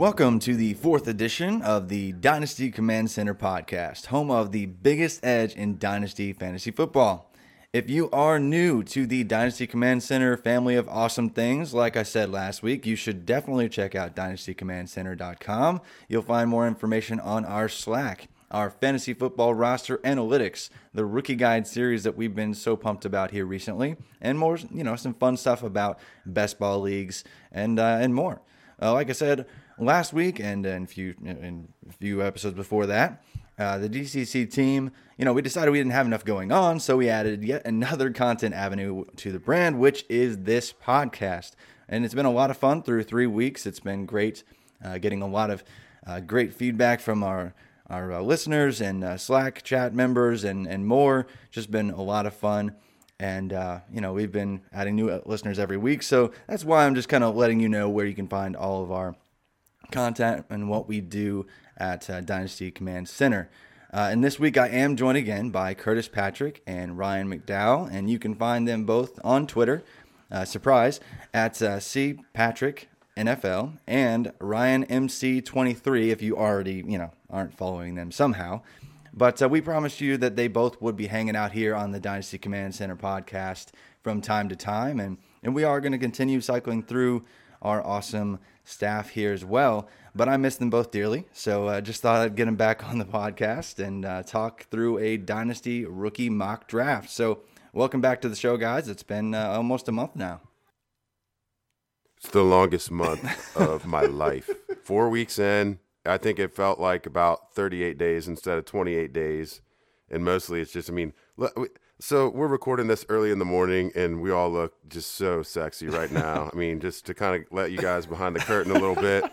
Welcome to the fourth edition of the Dynasty Command Center podcast, home of the biggest edge in Dynasty fantasy football. If you are new to the Dynasty Command Center family of awesome things, like I said last week, you should definitely check out dynastycommandcenter.com. You'll find more information on our Slack, our fantasy football roster analytics, the rookie guide series that we've been so pumped about here recently, and more, you know, some fun stuff about best ball leagues and uh, and more. Uh, like I said last week and in few in few episodes before that, uh, the DCC team, you know, we decided we didn't have enough going on, so we added yet another content avenue to the brand, which is this podcast. And it's been a lot of fun through three weeks. It's been great, uh, getting a lot of uh, great feedback from our our uh, listeners and uh, Slack chat members and and more. Just been a lot of fun. And, uh, you know, we've been adding new listeners every week. So that's why I'm just kind of letting you know where you can find all of our content and what we do at uh, Dynasty Command Center. Uh, and this week I am joined again by Curtis Patrick and Ryan McDowell, and you can find them both on Twitter, uh, surprise, at uh, C Patrick NFL and Ryan MC23 if you already, you know, aren't following them somehow. But uh, we promised you that they both would be hanging out here on the Dynasty Command Center podcast from time to time, and and we are going to continue cycling through our awesome staff here as well. But I miss them both dearly, so I uh, just thought I'd get them back on the podcast and uh, talk through a Dynasty rookie mock draft. So welcome back to the show, guys. It's been uh, almost a month now. It's the longest month of my life. Four weeks in, I think it felt like about 38 days instead of 28 days. And mostly it's just, I mean, so we're recording this early in the morning and we all look just so sexy right now. I mean, just to kind of let you guys behind the curtain a little bit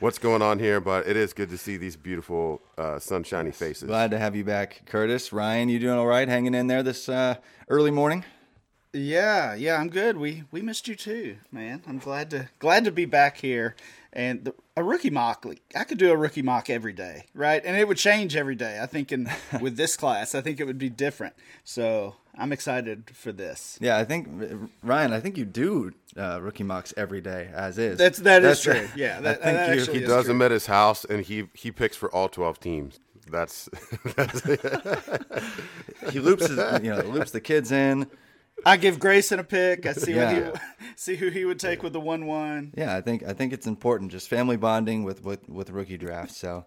what's going on here, but it is good to see these beautiful uh, sunshiny faces. Glad to have you back, Curtis. Ryan, you doing all right hanging in there this uh, early morning? Yeah, yeah, I'm good. We we missed you too, man. I'm glad to glad to be back here. And the, a rookie mock, I could do a rookie mock every day, right? And it would change every day. I think in with this class, I think it would be different. So I'm excited for this. Yeah, I think Ryan, I think you do uh, rookie mocks every day as is. That's that That's, is true. Yeah, that, I think that you, he does true. them at his house, and he he picks for all 12 teams. That's, that's he loops his, you know loops the kids in I give Grayson a pick. I see yeah. what he see who he would take with the one one. Yeah, I think I think it's important, just family bonding with with, with rookie drafts. So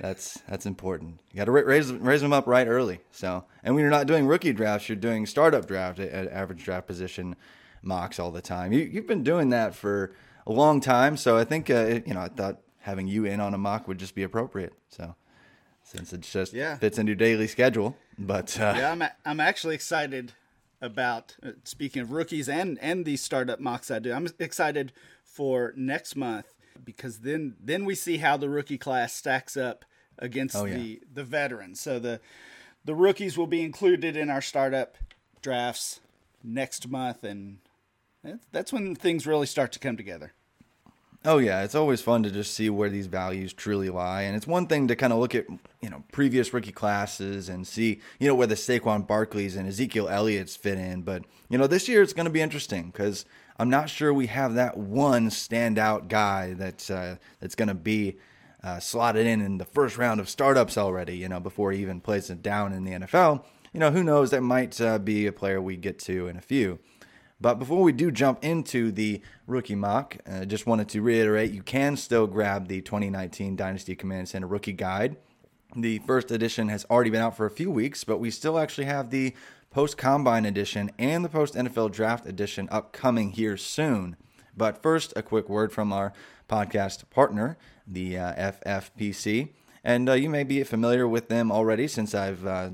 that's that's important. You got to raise raise them up right early. So and when you're not doing rookie drafts, you're doing startup draft at average draft position mocks all the time. You you've been doing that for a long time. So I think uh, you know I thought having you in on a mock would just be appropriate. So since it just yeah. fits into your daily schedule, but uh, yeah, I'm a, I'm actually excited about uh, speaking of rookies and and these startup mocks I do. I'm excited for next month because then then we see how the rookie class stacks up against oh, yeah. the the veterans. So the the rookies will be included in our startup drafts next month and that's when things really start to come together. Oh yeah, it's always fun to just see where these values truly lie, and it's one thing to kind of look at you know previous rookie classes and see you know where the Saquon Barkleys and Ezekiel Elliott's fit in, but you know this year it's going to be interesting because I'm not sure we have that one standout guy that's uh, that's going to be uh, slotted in in the first round of startups already. You know before he even plays it down in the NFL. You know who knows that might uh, be a player we get to in a few. But before we do jump into the rookie mock, I uh, just wanted to reiterate you can still grab the 2019 Dynasty Command Center Rookie Guide. The first edition has already been out for a few weeks, but we still actually have the post combine edition and the post NFL draft edition upcoming here soon. But first, a quick word from our podcast partner, the uh, FFPC. And uh, you may be familiar with them already since I've uh,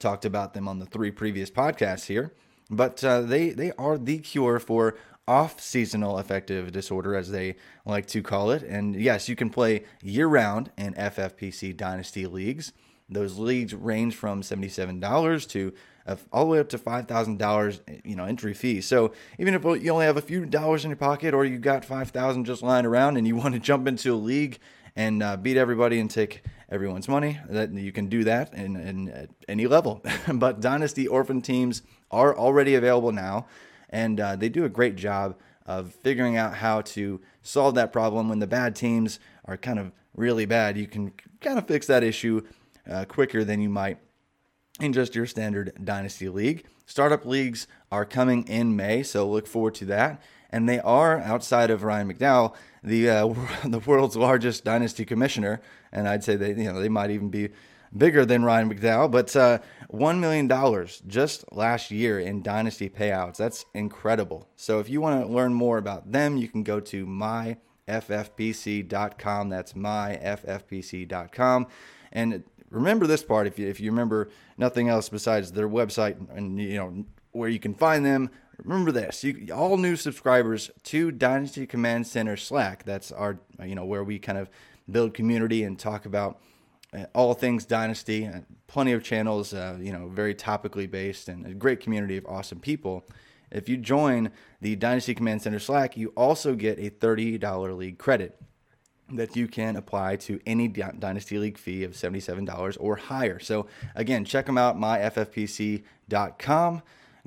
talked about them on the three previous podcasts here. But uh, they they are the cure for off seasonal affective disorder, as they like to call it. And yes, you can play year round in FFPC Dynasty leagues. Those leagues range from seventy-seven dollars to uh, all the way up to five thousand dollars, you know, entry fee. So even if you only have a few dollars in your pocket, or you got five thousand just lying around, and you want to jump into a league and uh, beat everybody and take everyone's money, that you can do that in, in at any level. but Dynasty Orphan teams are already available now, and uh, they do a great job of figuring out how to solve that problem when the bad teams are kind of really bad. You can kind of fix that issue uh, quicker than you might in just your standard dynasty league. Startup leagues are coming in May, so look forward to that. And they are outside of Ryan McDowell, the uh, the world's largest dynasty commissioner, and I'd say they you know they might even be bigger than Ryan McDowell, but uh, $1 million just last year in dynasty payouts. That's incredible. So if you want to learn more about them, you can go to myffpc.com. That's myffpc.com. And remember this part if you, if you remember nothing else besides their website and you know where you can find them remember this you, all new subscribers to dynasty command center slack that's our you know where we kind of build community and talk about uh, all things dynasty uh, plenty of channels uh, you know very topically based and a great community of awesome people. If you join the dynasty command center slack you also get a $30 league credit that you can apply to any dynasty league fee of $77 or higher. So again check them out myffpc.com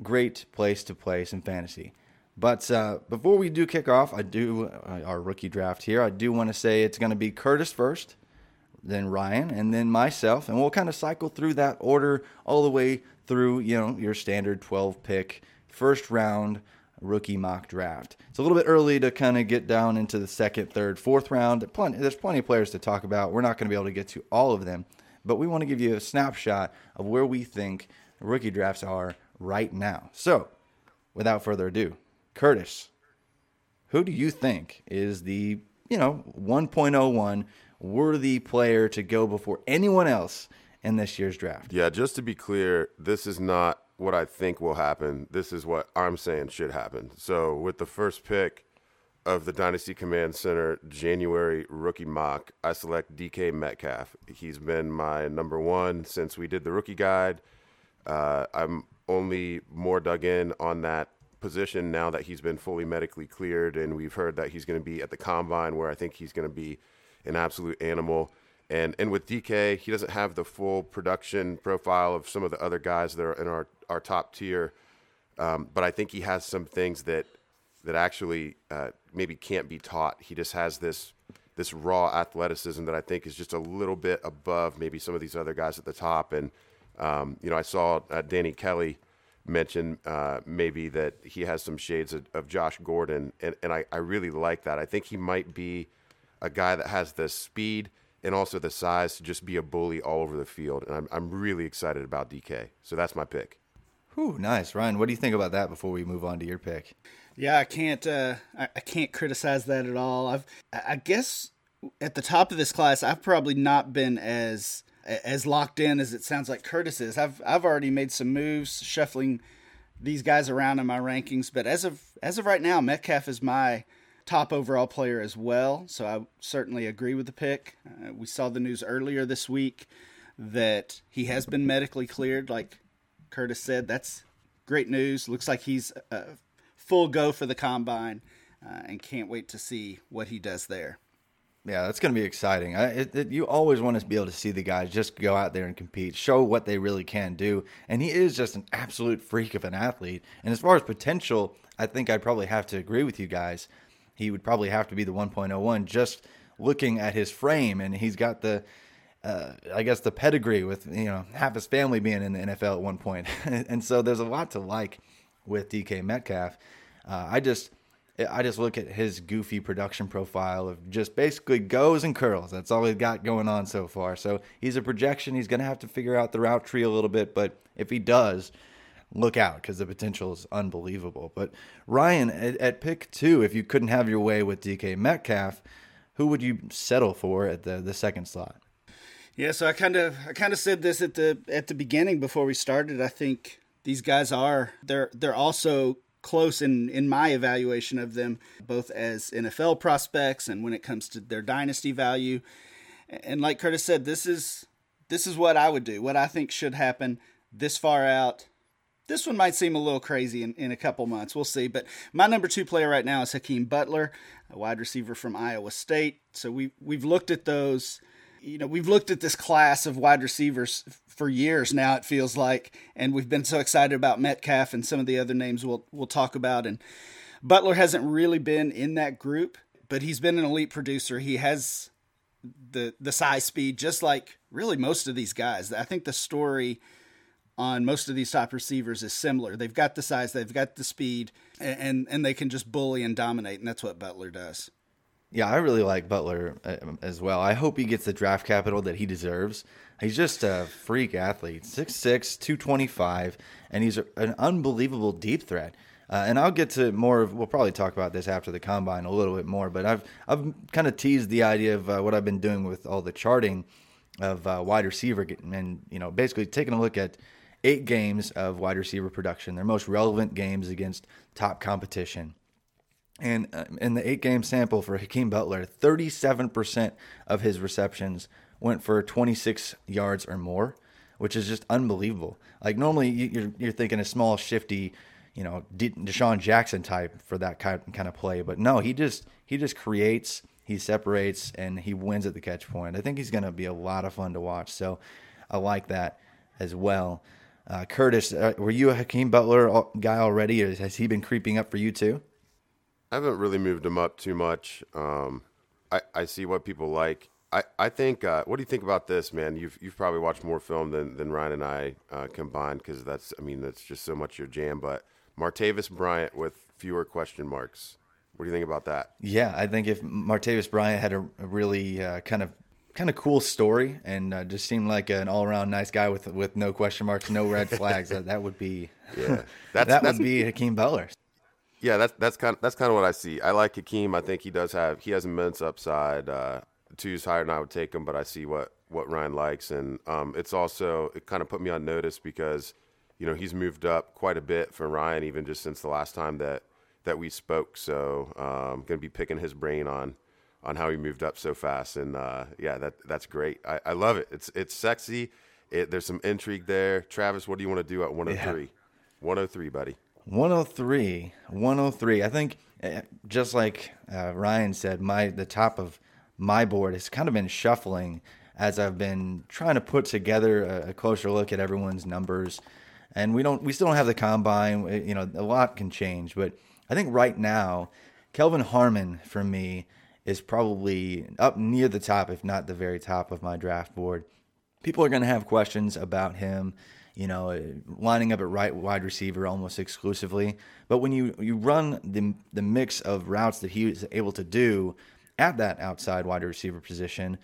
great place to play some fantasy but uh, before we do kick off, I do uh, our rookie draft here. I do want to say it's going to be Curtis first, then Ryan, and then myself, and we'll kind of cycle through that order all the way through, you know, your standard 12 pick first round rookie mock draft. It's a little bit early to kind of get down into the second, third, fourth round. Plenty, there's plenty of players to talk about. We're not going to be able to get to all of them, but we want to give you a snapshot of where we think rookie drafts are right now. So, without further ado, Curtis, who do you think is the, you know, 1.01 worthy player to go before anyone else in this year's draft. Yeah, just to be clear, this is not what I think will happen. This is what I'm saying should happen. So, with the first pick of the Dynasty Command Center January rookie mock, I select DK Metcalf. He's been my number one since we did the rookie guide. Uh, I'm only more dug in on that position now that he's been fully medically cleared, and we've heard that he's going to be at the combine, where I think he's going to be an absolute animal. And and with DK, he doesn't have the full production profile of some of the other guys that are in our, our top tier. Um, but I think he has some things that that actually uh, maybe can't be taught. He just has this this raw athleticism that I think is just a little bit above maybe some of these other guys at the top. And um, you know, I saw uh, Danny Kelly mention uh, maybe that he has some shades of, of Josh Gordon, and, and I, I really like that. I think he might be a guy that has the speed and also the size to just be a bully all over the field. And I'm, I'm really excited about DK. So that's my pick. Whew, nice, Ryan. What do you think about that before we move on to your pick? Yeah, I can't. Uh, I, I can't criticize that at all. I've, I guess, at the top of this class, I've probably not been as as locked in as it sounds like Curtis is. I've I've already made some moves, shuffling these guys around in my rankings. But as of as of right now, Metcalf is my top overall player as well. So I certainly agree with the pick. Uh, we saw the news earlier this week that he has been medically cleared. Like Curtis said, that's great news. Looks like he's a full go for the combine, uh, and can't wait to see what he does there. Yeah, that's going to be exciting. I, it, it, you always want to be able to see the guys just go out there and compete, show what they really can do. And he is just an absolute freak of an athlete. And as far as potential, I think I'd probably have to agree with you guys he would probably have to be the 1.01 just looking at his frame and he's got the uh, I guess the pedigree with you know half his family being in the NFL at one point. and so there's a lot to like with DK Metcalf. Uh, I just I just look at his goofy production profile of just basically goes and curls. That's all he's got going on so far. So he's a projection. He's going to have to figure out the route tree a little bit, but if he does, look out because the potential is unbelievable. But Ryan, at, at, pick two, if you couldn't have your way with DK Metcalf, who would you settle for at the, the second slot? Yeah, so I kind of I kind of said this at the at the beginning before we started. I think these guys are they're they're also close in in my evaluation of them both as NFL prospects and when it comes to their dynasty value. And like Curtis said, this is this is what I would do. What I think should happen this far out this one might seem a little crazy in, in a couple months. We'll see. But my number two player right now is Hakeem Butler, a wide receiver from Iowa State. So we we've looked at those. You know, we've looked at this class of wide receivers for years now. It feels like, and we've been so excited about Metcalf and some of the other names we'll we'll talk about. And Butler hasn't really been in that group, but he's been an elite producer. He has the the size speed just like really most of these guys. I think the story on most of these top receivers is similar. They've got the size, they've got the speed, and and they can just bully and dominate, and that's what Butler does. Yeah, I really like Butler uh, as well. I hope he gets the draft capital that he deserves. He's just a freak athlete, 6'6", 225, and he's an unbelievable deep threat. Uh, and I'll get to more of. We'll probably talk about this after the combine a little bit more. But I've I've kind of teased the idea of uh, what I've been doing with all the charting of uh, wide receiver, and you know, basically taking a look at eight games of wide receiver production, their most relevant games against top competition. And uh, in the eight game sample for Hakeem Butler, 37% of his receptions went for 26 yards or more, which is just unbelievable. Like normally you're, you're thinking a small, shifty, you know, DeSean Jackson type for that kind kind of play, but no, he just he just creates, he separates, and he wins at the catch point. I think he's going to be a lot of fun to watch. So I like that as well. Uh, Curtis, uh, were you a Hakeem Butler guy already, or has he been creeping up for you too? I haven't really moved them up too much. Um, I, I see what people like. I, I think. Uh, what do you think about this, man? You've you've probably watched more film than, than Ryan and I uh, combined because that's I mean that's just so much your jam. But Martavis Bryant with fewer question marks. What do you think about that? Yeah, I think if Martavis Bryant had a, a really uh, kind of kind of cool story and uh, just seemed like an all around nice guy with with no question marks, no red flags, that, that would be yeah, that's, that would be Hakeem Butler. Yeah, that's that's kind of, that's kind of what I see. I like Hakeem. I think he does have he has immense upside. Uh, two's higher than I would take him, but I see what what Ryan likes, and um, it's also it kind of put me on notice because you know he's moved up quite a bit for Ryan, even just since the last time that that we spoke. So I'm um, going to be picking his brain on on how he moved up so fast, and uh, yeah, that that's great. I, I love it. It's it's sexy. It, there's some intrigue there. Travis, what do you want to do at 103? Yeah. 103, buddy. 103, 103. I think eh, just like uh, Ryan said, my the top of my board has kind of been shuffling as I've been trying to put together a, a closer look at everyone's numbers. And we don't, we still don't have the combine. You know, a lot can change, but I think right now, Kelvin Harmon for me is probably up near the top, if not the very top of my draft board. People are going to have questions about him you know, lining up at right wide receiver almost exclusively. But when you, you run the, the mix of routes that he was able to do at that outside wide receiver position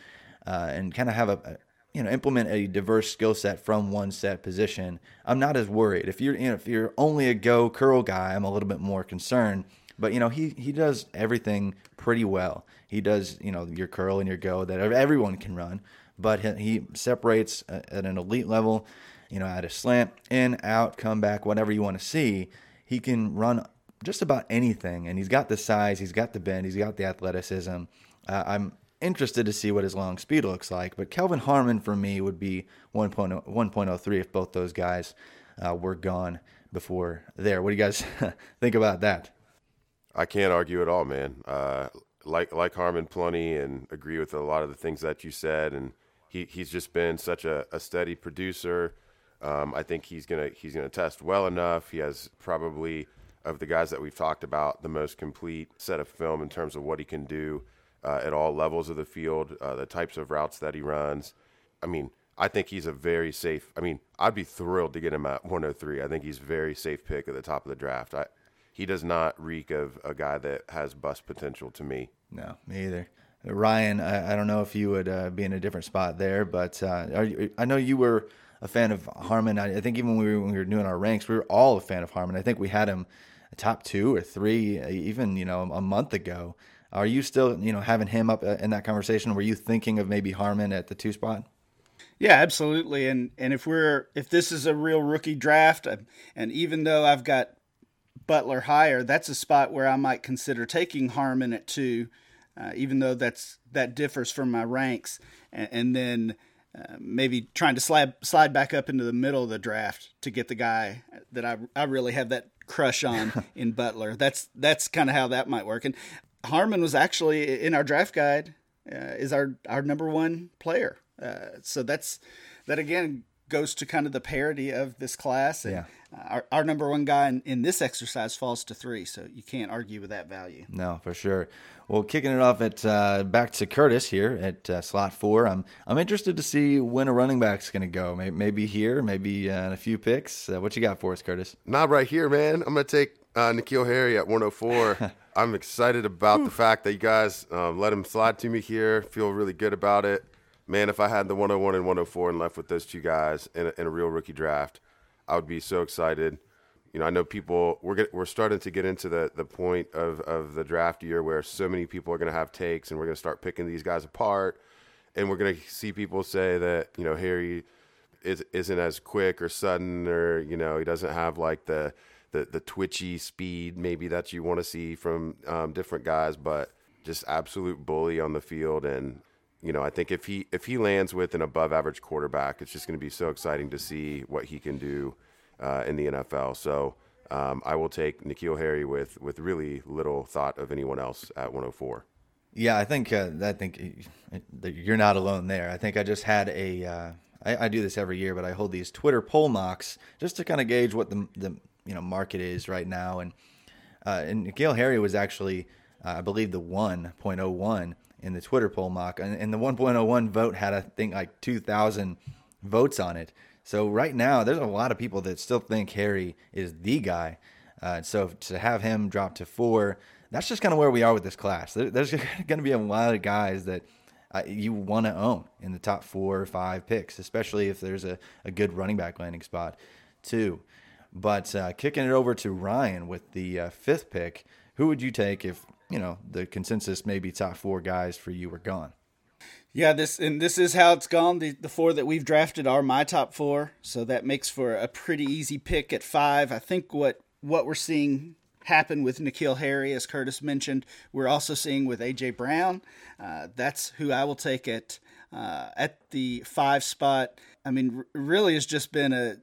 uh, and kind of have a, you know, implement a diverse skill set from one set position, I'm not as worried. If you're, you know, if you're only a go curl guy, I'm a little bit more concerned. But you know, he he does everything pretty well. He does, you know, your curl and your go that everyone can run, but he, he separates at an elite level you know, at a slant, in, out, come back, whatever you want to see. He can run just about anything, and he's got the size, he's got the bend, he's got the athleticism. Uh, I'm interested to see what his long speed looks like, but Kelvin Harmon for me would be 1.0, 1.03 if both those guys uh, were gone before there. What do you guys think about that? I can't argue at all, man. Uh, like like Harmon plenty, and agree with a lot of the things that you said. And he he's just been such a, a steady producer. Um, I think he's gonna he's gonna test well enough. He has probably of the guys that we've talked about the most complete set of film in terms of what he can do uh, at all levels of the field, uh, the types of routes that he runs. I mean, I think he's a very safe. I mean, I'd be thrilled to get him at 103. I think he's a very safe pick at the top of the draft. I, he does not reek of a guy that has bust potential to me. No, me either. Ryan, I, I don't know if you would uh, be in a different spot there, but uh, you, I know you were a fan of Harmon. I, I think even when we, were, when we were doing our ranks, we were all a fan of Harmon. I think we had him top two or three, even you know a month ago. Are you still you know having him up uh, in that conversation? Were you thinking of maybe Harmon at the two spot? Yeah, absolutely. And and if we're if this is a real rookie draft, uh, and even though I've got Butler higher, that's a spot where I might consider taking Harmon at two, uh, even though that's that differs from my ranks. And, and then uh, maybe trying to slide slide back up into the middle of the draft to get the guy that I I really have that crush on in Butler. That's that's kind of how that might work. And Harmon was actually in our draft guide uh, is our our number one player. Uh, so that's that again goes to kind of the parity of this class. And Yeah. our, our number one guy in, in this exercise falls to three, so you can't argue with that value. No, for sure. Well, kicking it off at uh, back to Curtis here at uh, slot four. I'm I'm interested to see when a running back's going to go. Maybe, maybe here, maybe uh, in a few picks. Uh, what you got for us, Curtis? Not right here, man. I'm gonna take uh, N'Keal Harry at 104. I'm excited about the fact that you guys um, let him slide to me here. Feel really good about it, man. If I had the 101 and 104 and left with those two guys in a, in a real rookie draft, I would be so excited. You know, I know people we're get, we're starting to get into the the point of of the draft year where so many people are gonna have takes, and we're gonna start picking these guys apart, and we're gonna see people say that you know Harry is, isn't as quick or sudden or you know he doesn't have like the the, the twitchy speed maybe that you want to see from um, different guys but just absolute bully on the field and you know I think if he if he lands with an above average quarterback it's just going to be so exciting to see what he can do uh, in the NFL so um, I will take N'Keal Harry with with really little thought of anyone else at 104 Yeah, I think uh, I think uh, you're not alone there. I think I just had a. Uh, I, I do this every year, but I hold these Twitter poll mocks just to kind of gauge what the the you know market is right now. And uh, and Nikhil Harry was actually, uh, I believe, the 1.01 in the Twitter poll mock, and, and the 1.01 vote had I think like 2,000 votes on it. So right now, there's a lot of people that still think Harry is the guy. Uh, so to have him drop to four, that's just kind of where we are with this class. There, there's going to be a lot of guys that uh, you want to own in the top four or five picks, especially if there's a, a good running back landing spot, too. But uh, kicking it over to Ryan with the uh, fifth pick, who would you take if you know the consensus maybe top four guys for you were gone? Yeah, this and this is how it's gone. The the four that we've drafted are my top four, so that makes for a pretty easy pick at five. I think what what we're seeing happen with N'Keal Harry, as Curtis mentioned, we're also seeing with AJ Brown. Uh, that's who I will take at uh, at the five spot. I mean, really has just been a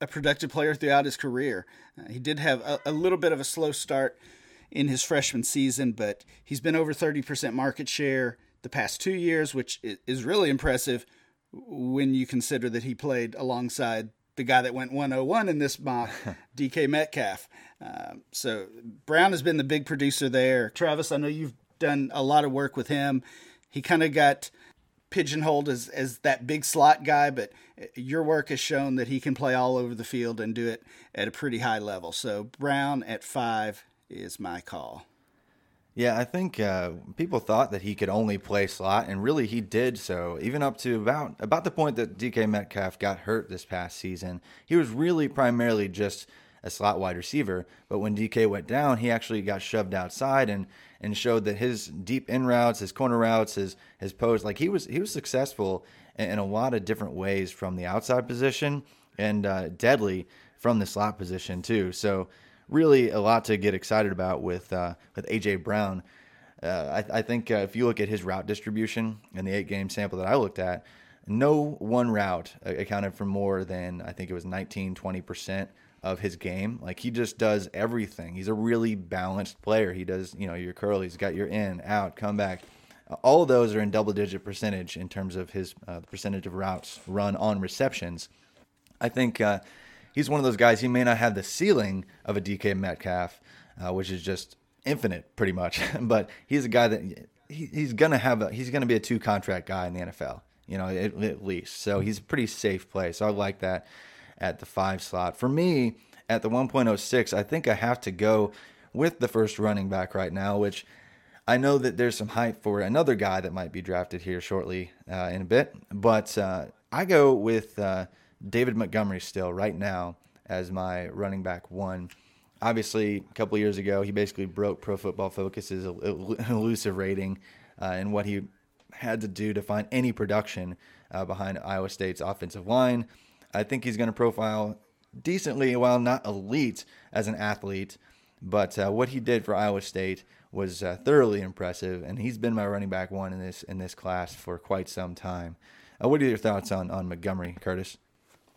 a productive player throughout his career. Uh, he did have a, a little bit of a slow start in his freshman season, but he's been over 30% market share the past two years, which is really impressive when you consider that he played alongside the guy that went 101 in this mock, DK Metcalf. Um, so Brown has been the big producer there. Travis, I know you've done a lot of work with him. He kind of got pigeonholed as, as that big slot guy, but your work has shown that he can play all over the field and do it at a pretty high level. So Brown at five is my call. Yeah, I think uh, people thought that he could only play slot, and really he did so. Even up to about about the point that DK Metcalf got hurt this past season, he was really primarily just a slot wide receiver. But when DK went down, he actually got shoved outside and and showed that his deep in routes, his corner routes, his his post, like he was he was successful in, in a lot of different ways from the outside position and uh, deadly from the slot position too. So really a lot to get excited about with uh, with AJ Brown. Uh, I, I, think uh, if you look at his route distribution in the eight game sample that I looked at, no one route accounted for more than I think it was 19, 20 percent of his game. Like he just does everything. He's a really balanced player. He does, you know, your curl. He's got your in, out, come back. All of those are in double digit percentage in terms of his uh, percentage of routes run on receptions. I think uh, he's one of those guys. He may not have the ceiling of a DK Metcalf, uh, which is just infinite, pretty much. but he's a guy that he, he's gonna have. A, he's gonna be a two contract guy in the NFL. You know, at, at least. So he's a pretty safe play. So I like that at the five slot. For me, at the 1.06, I think I have to go with the first running back right now, which I know that there's some hype for another guy that might be drafted here shortly uh, in a bit, but uh, I go with uh, David Montgomery still right now as my running back one. Obviously, a couple years ago, he basically broke Pro Football Focus's elusive rating uh, and what he had to do to find any production uh, behind Iowa State's offensive line. I think he's going to profile decently, while not elite as an athlete. But uh, what he did for Iowa State was uh, thoroughly impressive, and he's been my running back one in this in this class for quite some time. Uh, what are your thoughts on on Montgomery, Curtis?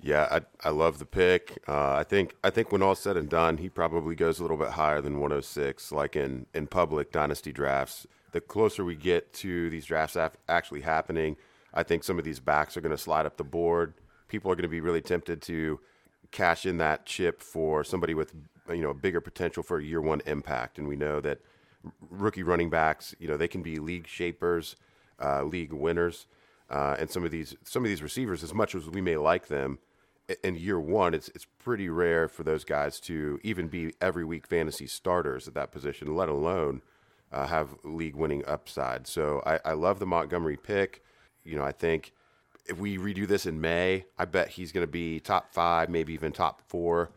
Yeah, I, I love the pick. Uh, I think I think when all's said and done, he probably goes a little bit higher than 106. Like in in public dynasty drafts, the closer we get to these drafts actually happening, I think some of these backs are going to slide up the board people are going to be really tempted to cash in that chip for somebody with you know bigger potential for a year one impact. And we know that rookie running backs, you know, they can be league shapers, uh, league winners, uh, and some of these some of these receivers, as much as we may like them, in year one, it's it's pretty rare for those guys to even be every week fantasy starters at that position, let alone uh, have league winning upside. So I, I love the Montgomery pick. You know, I think if we redo this in May, I bet he's going to be top five, maybe even top four,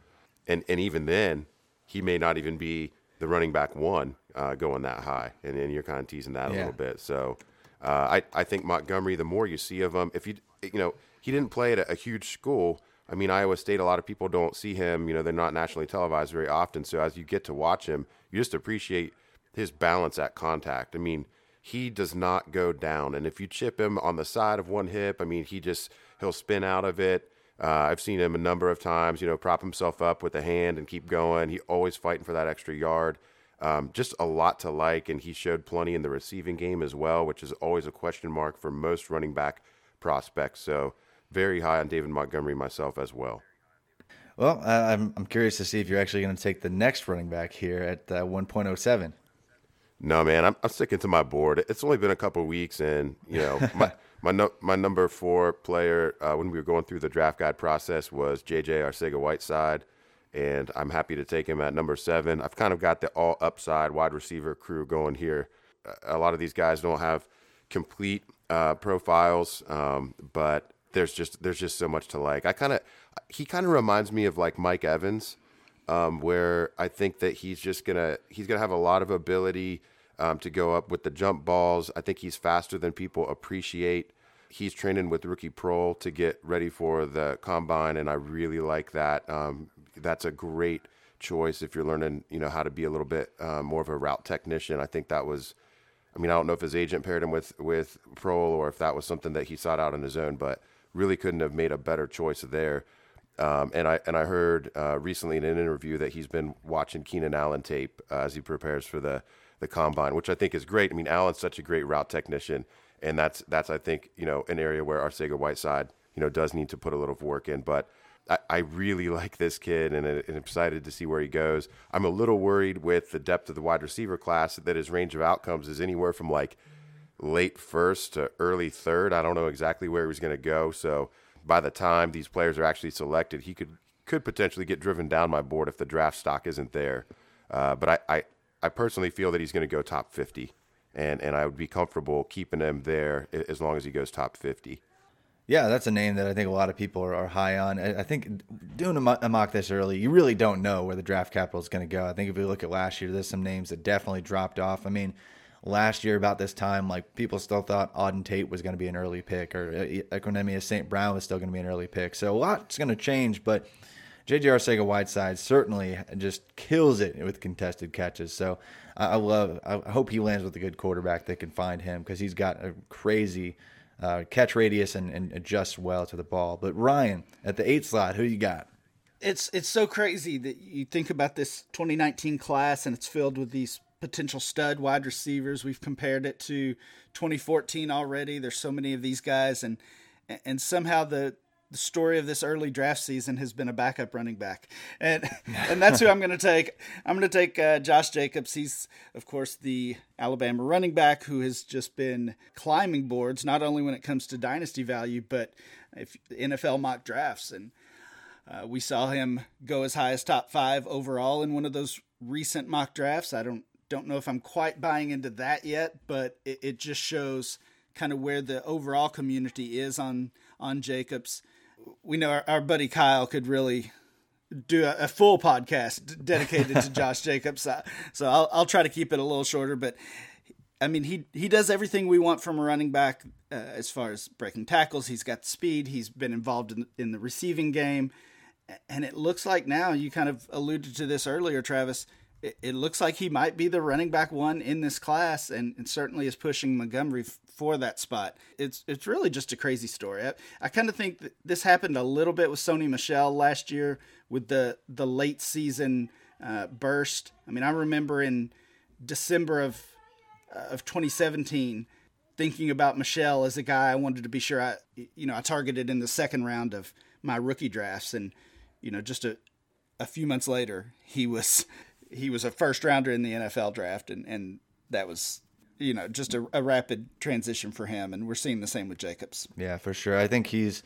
and and even then, he may not even be the running back one uh, going that high. And then you're kind of teasing that a little bit. So uh, I I think Montgomery, the more you see of him, if you you know he didn't play at a, a huge school. I mean, Iowa State, a lot of people don't see him. You know, they're not nationally televised very often. So as you get to watch him, you just appreciate his balance at contact. I mean, he does not go down. And if you chip him on the side of one hip, I mean, he just he'll spin out of it. Uh, I've seen him a number of times, you know, prop himself up with a hand and keep going. He always fighting for that extra yard. Um, just a lot to like, and he showed plenty in the receiving game as well, which is always a question mark for most running back prospects. So very high on David Montgomery myself as well. Well, I'm I'm curious to see if you're actually going to take the next running back here at uh, 1.07. No, man, I'm, I'm sticking to my board. It's only been a couple weeks, and you know, my my, no, my number four player uh, when we were going through the draft guide process was JJ Arcega-Whiteside, and I'm happy to take him at number seven. I've kind of got the all upside wide receiver crew going here. A lot of these guys don't have complete uh, profiles, um, but there's just there's just so much to like. I kind of he kind of reminds me of like Mike Evans um, where I think that he's just gonna he's gonna have a lot of ability um, to go up with the jump balls. I think he's faster than people appreciate. He's training with Rookie Pro to get ready for the combine, and I really like that. Um, that's a great choice if you're learning, you know, how to be a little bit uh, more of a route technician. I think that was. I mean, I don't know if his agent paired him with with Pro or if that was something that he sought out on his own, but really couldn't have made a better choice there. Um, and I and I heard uh, recently in an interview that he's been watching Keenan Allen tape uh, as he prepares for the the combine, which I think is great. I mean, Allen's such a great route technician, and that's that's I think you know an area where Arcega-Whiteside you know does need to put a little work in, but. I, I really like this kid and, and excited to see where he goes. I'm a little worried with the depth of the wide receiver class that his range of outcomes is anywhere from like late first to early third. I don't know exactly where he's going to go. So by the time these players are actually selected, he could could potentially get driven down my board if the draft stock isn't there. Uh, but I, I, I personally feel that he's going to go top 50, and, and I would be comfortable keeping him there as long as he goes top 50. Yeah, that's a name that I think a lot of people are high on. I think doing a, mock this early, you really don't know where the draft capital is going to go. I think if we look at last year, there's some names that definitely dropped off. I mean, last year about this time, like people still thought Auden Tate was going to be an early pick, or uh, Equanimeous St. Brown was still going to be an early pick. So a lot's going to change, but JJ Arcega-Whiteside certainly just kills it with contested catches. So I love. I hope he lands with a good quarterback that can find him because he's got a crazy uh, catch radius and, and adjusts well to the ball. But Ryan at the eight slot, who you got? It's it's so crazy that you think about this 2019 class and it's filled with these potential stud wide receivers. We've compared it to 2014 already. There's so many of these guys, and and somehow the the story of this early draft season has been a backup running back, and and that's who I'm going to take. I'm going to take uh, Josh Jacobs. He's of course the Alabama running back who has just been climbing boards, not only when it comes to dynasty value, but if NFL mock drafts and. Uh, we saw him go as high as top five overall in one of those recent mock drafts. I don't don't know if I'm quite buying into that yet, but it, it just shows kind of where the overall community is on on Jacobs. We know our, our buddy Kyle could really do a, a full podcast dedicated to Josh Jacobs, so I'll I'll try to keep it a little shorter, but. I mean, he he does everything we want from a running back uh, as far as breaking tackles. He's got speed. He's been involved in in the receiving game, and it looks like now you kind of alluded to this earlier, Travis it, looks like he might be the running back one in this class, and, and certainly is pushing Montgomery f- for that spot. It's it's really just a crazy story. I, I kind of think this happened a little bit with Sony Michel last year with the the late season uh, burst. I mean, I remember in December of uh, of 2017 thinking about Michel as a guy I wanted to be sure I, you know, I targeted in the second round of my rookie drafts, and you know, just a a few months later, he was he was a first rounder in the NFL draft, and and that was you know just a, a rapid transition for him, and we're seeing the same with Jacobs. Yeah, for sure. I think he's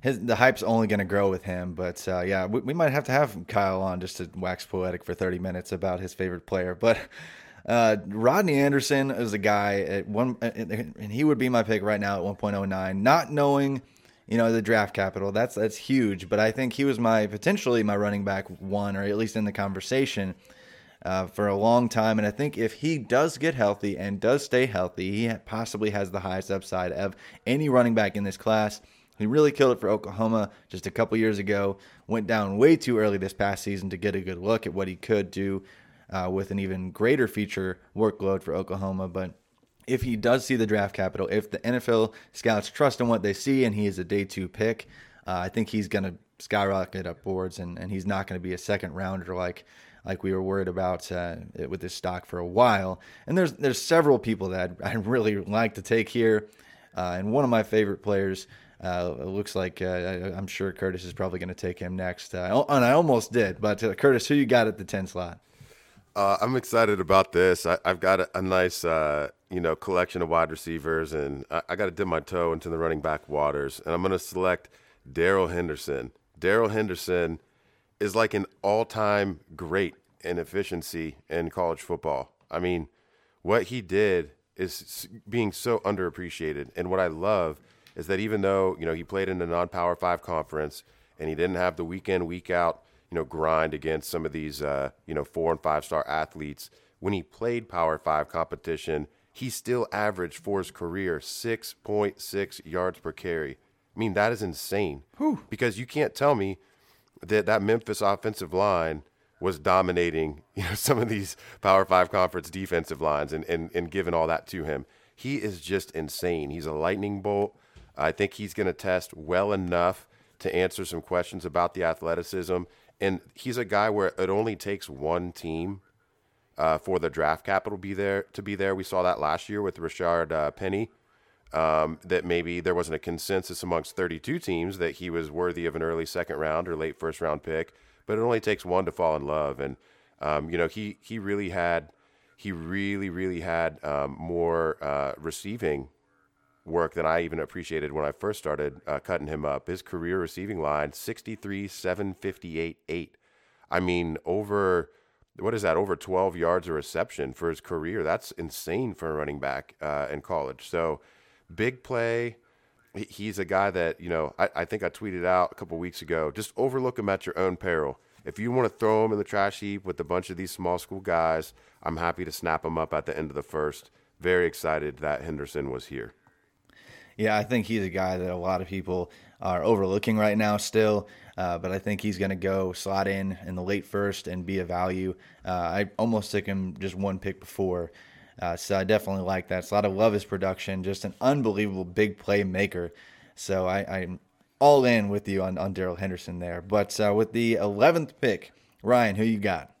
his the hype's only going to grow with him. But uh, yeah, we, we, might have to have Kyle on just to wax poetic for 30 minutes about his favorite player. But uh, Rodney Anderson is a guy at one, and he would be my pick right now at 1.09. Not knowing, you know, the draft capital, that's that's huge. But I think he was my potentially my running back one, or at least in the conversation. Uh, for a long time. And I think if he does get healthy and does stay healthy, he possibly has the highest upside of any running back in this class. He really killed it for Oklahoma just a couple years ago. Went down way too early this past season to get a good look at what he could do uh, with an even greater feature workload for Oklahoma. But if he does see the draft capital, if the NFL scouts trust in what they see and he is a day two pick, uh, I think he's going to skyrocket up boards and, and he's not going to be a second rounder like like we were worried about uh, with this stock for a while. And there's there's several people that I really like to take here. Uh, and one of my favorite players uh, it looks like uh, I, am sure Curtis is probably going to take him next. Uh, and I almost did, but uh, Curtis, who you got at the 10 slot? I'm excited about this. I, have got a, a nice, you know, collection of wide receivers, and I, I got to dip my toe into the running back waters, and I'm going to select Darrell Henderson. Darrell Henderson is like an all-time great in efficiency in college football. I mean, what he did is being so underappreciated, and what I love – is that even though you know he played in a non-power five conference and he didn't have the week in week out you know grind against some of these uh, you know four and five star athletes, when he played power five competition, he still averaged for his career six point six yards per carry. I mean that is insane. Whew. Because you can't tell me that that Memphis offensive line was dominating, you know, some of these Power Five conference defensive lines and, and, and giving all that to him. He is just insane. He's a lightning bolt. I think he's going to test well enough to answer some questions about the athleticism. And he's a guy where it only takes one team uh, for the draft capital be there to be there. We saw that last year with Rashaad uh, Penny. Um, that maybe there wasn't a consensus amongst 32 teams that he was worthy of an early second round or late first round pick, but it only takes one to fall in love. And um, you know, he he really had he really really had um, more uh, receiving work than I even appreciated when I first started uh, cutting him up. His career receiving line 63, 758, 8. I mean, over, what is that, over 12 yards of reception for his career. That's insane for a running back uh, in college. So, big play. He's a guy that, you know, I, I think I tweeted out a couple weeks ago just overlook him at your own peril. If you want to throw him in the trash heap with a bunch of these small school guys, I'm happy to snap him up at the end of the first. Very excited that Henderson was here. Yeah, I think he's a guy that a lot of people are overlooking right now still. Uh, but I think he's going to go slot in in the late first and be a value. Uh, I almost took him just one pick before. Uh, so I definitely like that. A lot of love his production, just an unbelievable big play maker. So I, I'm all in with you on, on Darrell Henderson there. But uh, with the 11th pick, Ryan, who you got?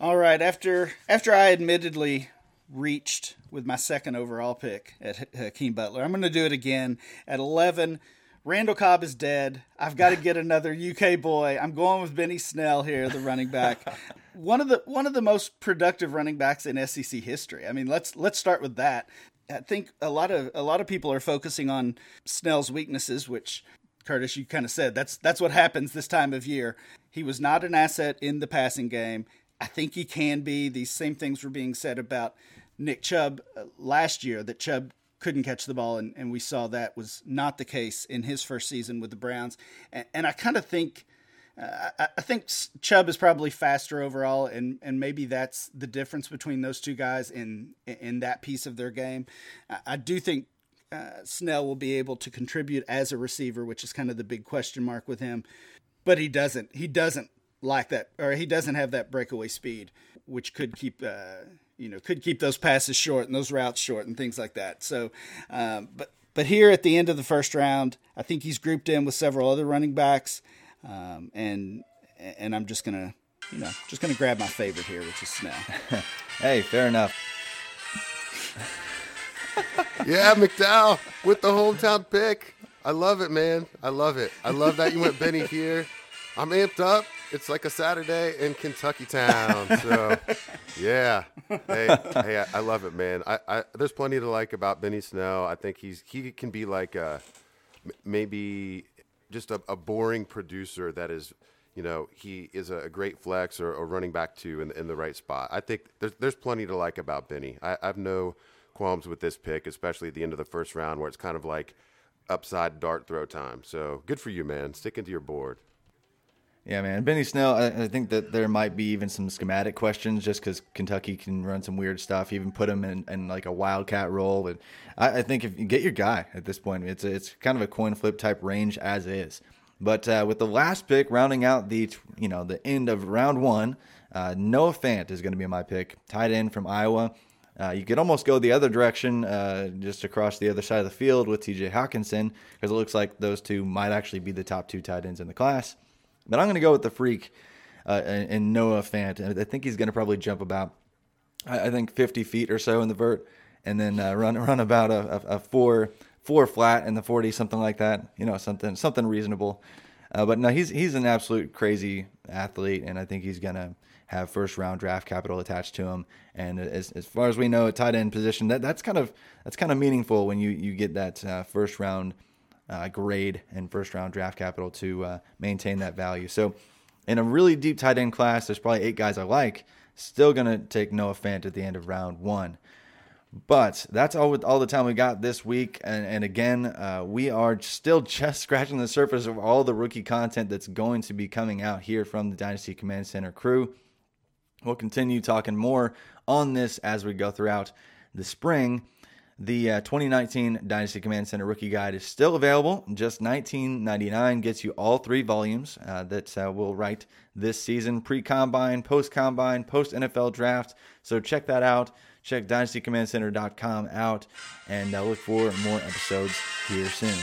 All right. After after I admittedly reached with my second overall pick at Hakeem Butler. I'm going to do it again at 11. Randall Cobb is dead. I've got to get another UK boy. I'm going with Benny Snell here, the running back. one of the one of the most productive running backs in SEC history. I mean, let's let's start with that. I think a lot of a lot of people are focusing on Snell's weaknesses, which Curtis, you kind of said that's that's what happens this time of year. He was not an asset in the passing game. I think he can be. These same things were being said about Nick Chubb uh, last year that Chubb couldn't catch the ball, and, and we saw that was not the case in his first season with the Browns. And, and I kind of think. Uh, I, I think Chubb is probably faster overall, and, and maybe that's the difference between those two guys in in that piece of their game. I, I do think uh, Snell will be able to contribute as a receiver, which is kind of the big question mark with him. But he doesn't. He doesn't like that, or he doesn't have that breakaway speed, which could keep uh, you know could keep those passes short and those routes short and things like that. So, um, but but here at the end of the first round, I think he's grouped in with several other running backs, um, and and I'm just gonna you know just gonna grab my favorite here, which is Snell. hey, fair enough. yeah, McDowell with the hometown pick. I love it, man. I love it. I love that you went Benny here. I'm amped up. It's like a Saturday in Kentucky town. So, yeah. Hey, hey, I, I love it, man. I, I, there's plenty to like about Benny Snell. I think he's he can be like a maybe just a, a boring producer that is you know, he is a great flex or, or running back two in, in the right spot. I think there's there's plenty to like about Benny. I, I have no qualms with this pick, especially at the end of the first round where it's kind of like upside dart throw time. So good for you, man. Sticking to your board. Yeah, man. Benny Snell, I, I, think that there might be even some schematic questions just because Kentucky can run some weird stuff, even put him in, in like a wildcat role. And I, I, think if you get your guy at this point, it's, a, it's kind of a coin flip type range as is. But uh, with the last pick rounding out the you know the end of round one, uh, Noah Fant is going to be my pick, tight end from Iowa. Uh, you could almost go the other direction, uh, just across the other side of the field with T.J. Hockenson, because it looks like those two might actually be the top two tight ends in the class. But I'm going to go with the freak uh, and, Noah Fant. I think he's going to probably jump about, I, think, 50 feet or so in the vert, and then uh, run run about a, a, a, four four flat in the 40, something like that. You know, something something reasonable. Uh, but no, he's he's an absolute crazy athlete, and I think he's going to have first round draft capital attached to him. And as, as far as we know, a tight end position that that's kind of that's kind of meaningful when you you get that uh, first round uh, grade and first round draft capital to uh, maintain that value. So in a really deep tight end class, there's probably eight guys I like. Still gonna take Noah Fant at the end of round one. But that's all with all the time we got this week. And, and again, uh, we are still just scratching the surface of all the rookie content that's going to be coming out here from the Dynasty Command Center crew. We'll continue talking more on this as we go throughout the spring. The uh, 2019 Dynasty Command Center Rookie Guide is still available. Just $19.99 gets you all three volumes uh, that uh, we'll write this season pre combine, post combine, post NFL draft. So check that out. Check dynastycommandcenter.com out and uh, look for more episodes here soon.